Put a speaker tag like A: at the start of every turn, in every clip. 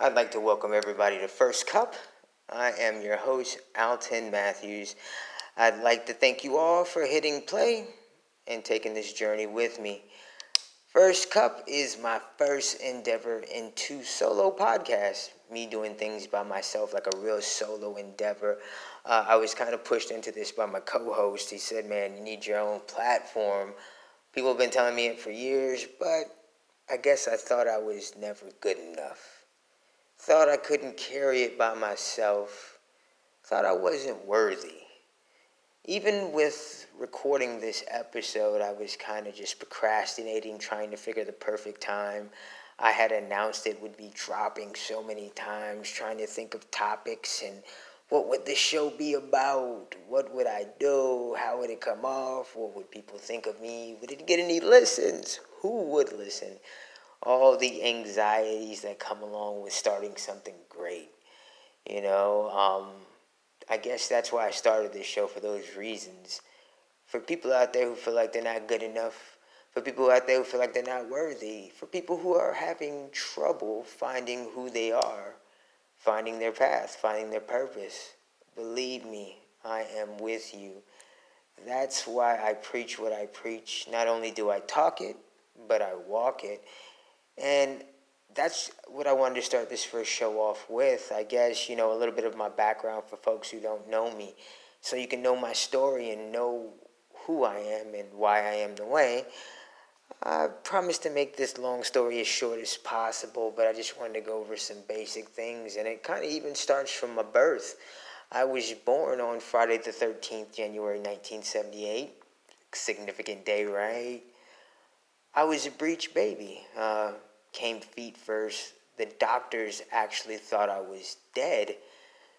A: I'd like to welcome everybody to First Cup. I am your host, Alton Matthews. I'd like to thank you all for hitting play and taking this journey with me. First Cup is my first endeavor into solo podcasts, me doing things by myself like a real solo endeavor. Uh, I was kind of pushed into this by my co host. He said, Man, you need your own platform. People have been telling me it for years, but I guess I thought I was never good enough. Thought I couldn't carry it by myself. Thought I wasn't worthy even with recording this episode, I was kind of just procrastinating, trying to figure the perfect time. I had announced it would be dropping so many times, trying to think of topics and what would the show be about? What would I do? How would it come off? What would people think of me? Would it get any listens? Who would listen? All the anxieties that come along with starting something great. You know, um, I guess that's why I started this show for those reasons. For people out there who feel like they're not good enough, for people out there who feel like they're not worthy, for people who are having trouble finding who they are, finding their path, finding their purpose. Believe me, I am with you. That's why I preach what I preach. Not only do I talk it, but I walk it. And that's what I wanted to start this first show off with. I guess, you know, a little bit of my background for folks who don't know me. So you can know my story and know who I am and why I am the way. I promised to make this long story as short as possible, but I just wanted to go over some basic things. And it kind of even starts from my birth. I was born on Friday the 13th, January 1978. Significant day, right? I was a breech baby. Uh, came feet first. The doctors actually thought I was dead.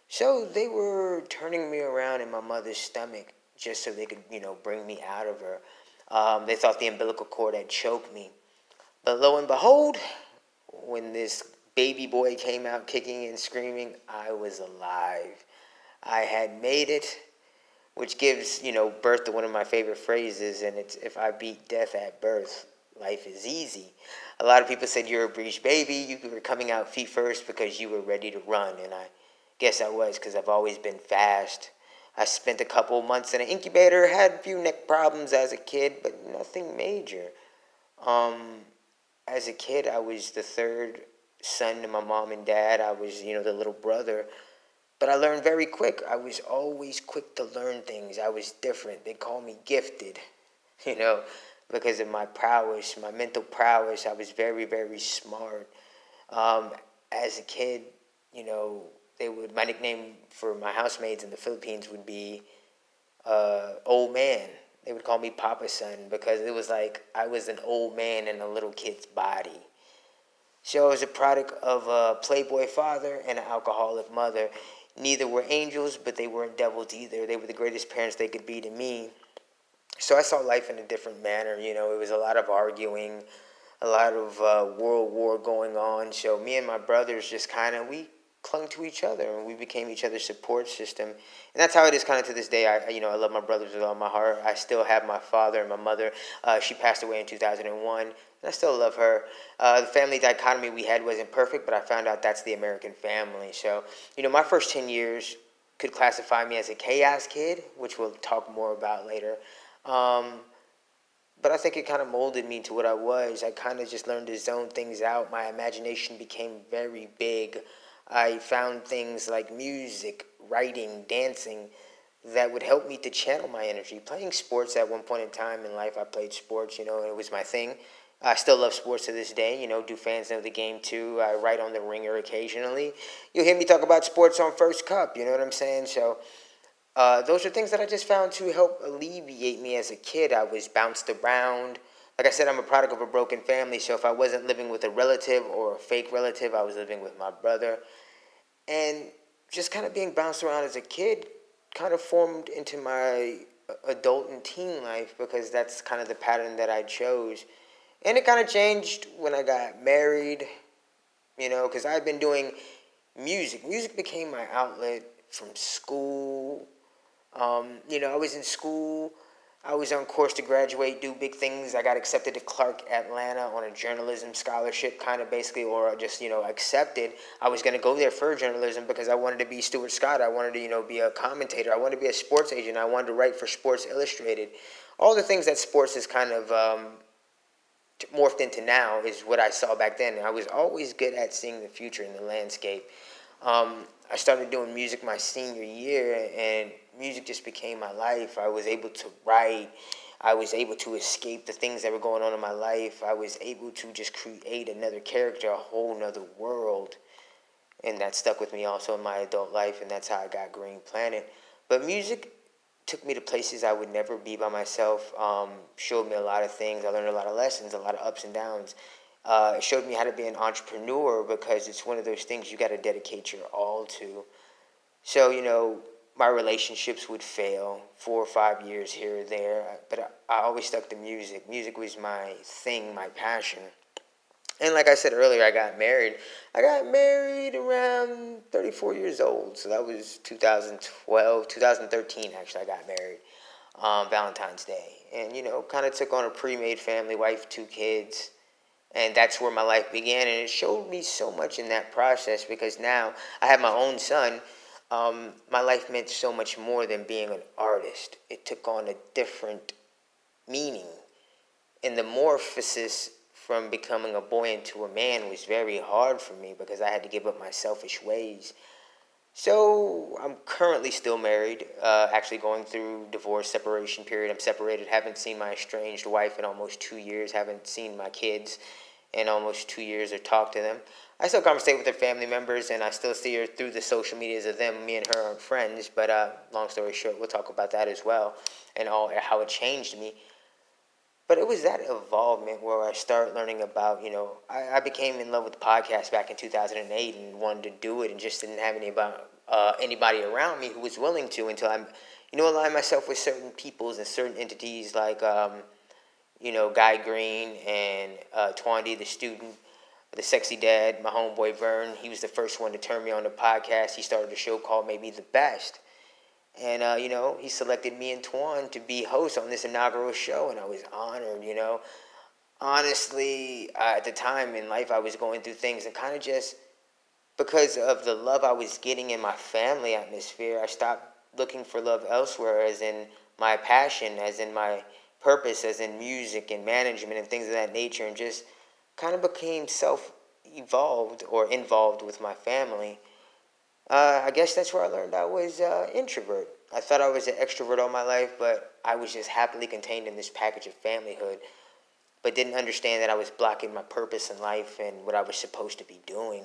A: So they were turning me around in my mother's stomach just so they could, you know, bring me out of her. Um, they thought the umbilical cord had choked me. But lo and behold, when this baby boy came out kicking and screaming, I was alive. I had made it, which gives, you know, birth to one of my favorite phrases, and it's if I beat death at birth, life is easy. A lot of people said you're a breech baby. You were coming out feet first because you were ready to run, and I guess I was because I've always been fast. I spent a couple months in an incubator, had a few neck problems as a kid, but nothing major. Um, as a kid, I was the third son to my mom and dad. I was, you know, the little brother. But I learned very quick. I was always quick to learn things. I was different. They call me gifted. You know, because of my prowess, my mental prowess. I was very, very smart. Um, as a kid, you know, they would my nickname for my housemates in the Philippines would be uh, old man. They would call me Papa Son because it was like I was an old man in a little kid's body. So I was a product of a playboy father and an alcoholic mother. Neither were angels, but they weren't devils either. They were the greatest parents they could be to me so I saw life in a different manner. You know, it was a lot of arguing, a lot of uh, world war going on. So me and my brothers just kind of we clung to each other and we became each other's support system. And that's how it is kind of to this day. I you know I love my brothers with all my heart. I still have my father and my mother. Uh, she passed away in 2001. I still love her. Uh, the family dichotomy we had wasn't perfect, but I found out that's the American family. So, you know, my first 10 years could classify me as a chaos kid, which we'll talk more about later. Um, but I think it kind of molded me to what I was. I kind of just learned to zone things out. My imagination became very big. I found things like music, writing, dancing that would help me to channel my energy. Playing sports at one point in time in life, I played sports, you know, and it was my thing. I still love sports to this day. You know, do fans know the game too? I write on the ringer occasionally. You'll hear me talk about sports on First Cup. You know what I'm saying? So uh, those are things that I just found to help alleviate me as a kid. I was bounced around. Like I said, I'm a product of a broken family, so if I wasn't living with a relative or a fake relative, I was living with my brother. And just kind of being bounced around as a kid kind of formed into my adult and teen life because that's kind of the pattern that I chose. And it kind of changed when I got married, you know, because I've been doing music. Music became my outlet from school um, you know, I was in school. I was on course to graduate, do big things. I got accepted to Clark Atlanta on a journalism scholarship, kind of basically, or just you know accepted. I was going to go there for journalism because I wanted to be Stuart Scott. I wanted to you know be a commentator. I wanted to be a sports agent. I wanted to write for Sports Illustrated. All the things that sports has kind of um, morphed into now is what I saw back then. I was always good at seeing the future in the landscape. Um, I started doing music my senior year, and music just became my life. I was able to write. I was able to escape the things that were going on in my life. I was able to just create another character, a whole nother world. And that stuck with me also in my adult life, and that's how I got Green Planet. But music took me to places I would never be by myself, um, showed me a lot of things. I learned a lot of lessons, a lot of ups and downs. Uh, it showed me how to be an entrepreneur because it's one of those things you got to dedicate your all to. So, you know, my relationships would fail four or five years here or there, but I, I always stuck to music. Music was my thing, my passion. And like I said earlier, I got married. I got married around 34 years old. So that was 2012, 2013, actually, I got married, um, Valentine's Day. And, you know, kind of took on a pre made family, wife, two kids. And that's where my life began. And it showed me so much in that process because now I have my own son um, my life meant so much more than being an artist. It took on a different meaning. And the morphosis from becoming a boy into a man was very hard for me because I had to give up my selfish ways. So I'm currently still married, uh, actually going through divorce separation period. I'm separated, haven't seen my estranged wife in almost two years, haven't seen my kids in almost two years or talked to them. I still conversate with her family members, and I still see her through the social medias of them. Me and her are friends, but uh, long story short, we'll talk about that as well, and all how it changed me. But it was that involvement where I started learning about, you know, I, I became in love with the podcast back in 2008 and wanted to do it, and just didn't have any about uh, anybody around me who was willing to until I'm, you know, align myself with certain peoples and certain entities like, um, you know, Guy Green and uh, Twandy, the student the sexy dad, my homeboy Vern, he was the first one to turn me on the podcast. He started a show called Maybe the Best. And, uh, you know, he selected me and Twan to be hosts on this inaugural show, and I was honored, you know. Honestly, uh, at the time in life, I was going through things and kind of just because of the love I was getting in my family atmosphere, I stopped looking for love elsewhere, as in my passion, as in my purpose, as in music and management and things of that nature, and just kind of became self evolved or involved with my family. Uh, I guess that's where I learned I was uh, introvert. I thought I was an extrovert all my life, but I was just happily contained in this package of familyhood, but didn't understand that I was blocking my purpose in life and what I was supposed to be doing.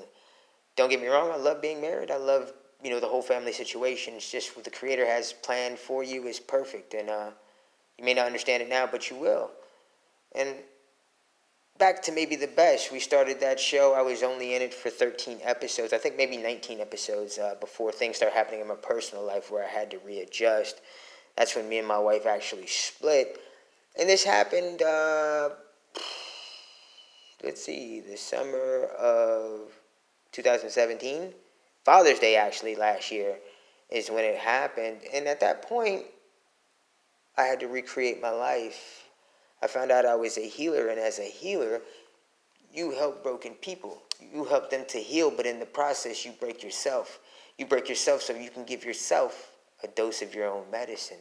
A: Don't get me wrong, I love being married. I love you know the whole family situation. It's just what the Creator has planned for you is perfect, and uh, you may not understand it now, but you will. And back to maybe the best. We started that show. I was only in it for 13 episodes. I think maybe 19 episodes uh, before things started happening in my personal life where I had to readjust. That's when me and my wife actually split. And this happened, uh, let's see, the summer of 2017. Father's Day, actually, last year is when it happened. And at that point, I had to recreate my life I found out I was a healer, and as a healer, you help broken people. You help them to heal, but in the process, you break yourself. You break yourself so you can give yourself a dose of your own medicine.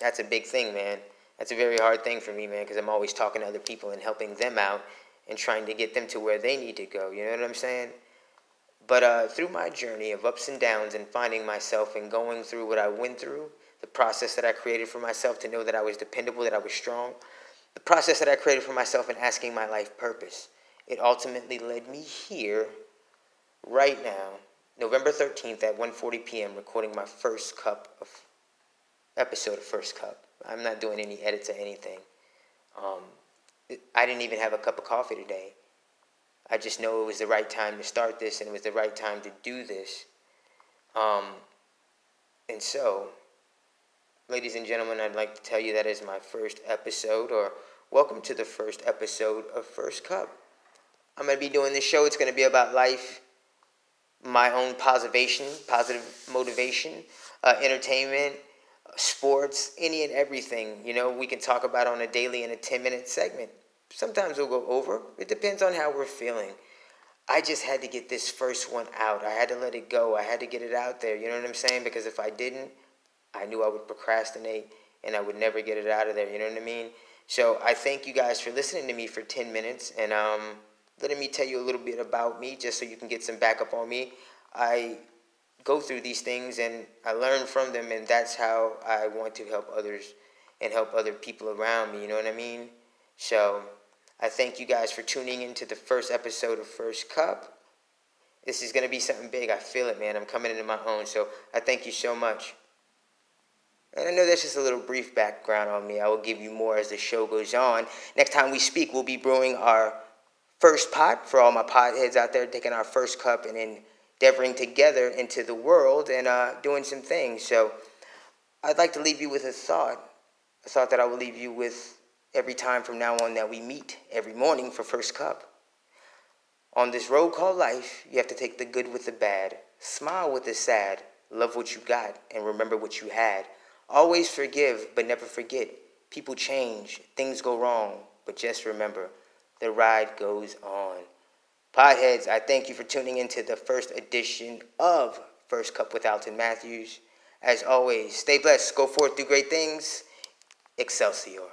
A: That's a big thing, man. That's a very hard thing for me, man, because I'm always talking to other people and helping them out and trying to get them to where they need to go. You know what I'm saying? But uh, through my journey of ups and downs and finding myself and going through what I went through, the process that I created for myself to know that I was dependable, that I was strong, the process that I created for myself in asking my life purpose. It ultimately led me here right now, November 13th at 1:40 p.m. recording my first cup of episode of First Cup. I'm not doing any edits or anything. Um, I didn't even have a cup of coffee today. I just know it was the right time to start this and it was the right time to do this. Um, and so, Ladies and gentlemen, I'd like to tell you that is my first episode, or welcome to the first episode of First Cup. I'm going to be doing this show. It's going to be about life, my own positivation, positive motivation, uh, entertainment, sports, any and everything. You know, we can talk about on a daily in a 10 minute segment. Sometimes we'll go over. It depends on how we're feeling. I just had to get this first one out. I had to let it go. I had to get it out there. You know what I'm saying? Because if I didn't, I knew I would procrastinate and I would never get it out of there. You know what I mean? So I thank you guys for listening to me for 10 minutes and um, letting me tell you a little bit about me just so you can get some backup on me. I go through these things and I learn from them, and that's how I want to help others and help other people around me. You know what I mean? So I thank you guys for tuning into the first episode of First Cup. This is going to be something big. I feel it, man. I'm coming into my own. So I thank you so much. And I know that's just a little brief background on me. I will give you more as the show goes on. Next time we speak, we'll be brewing our first pot for all my pot heads out there, taking our first cup and endeavoring together into the world and uh, doing some things. So I'd like to leave you with a thought, a thought that I will leave you with every time from now on that we meet every morning for First Cup. On this road called life, you have to take the good with the bad, smile with the sad, love what you got, and remember what you had. Always forgive, but never forget. People change, things go wrong, but just remember, the ride goes on. Potheads, I thank you for tuning into the first edition of First Cup with Alton Matthews. As always, stay blessed, go forth, do great things. Excelsior.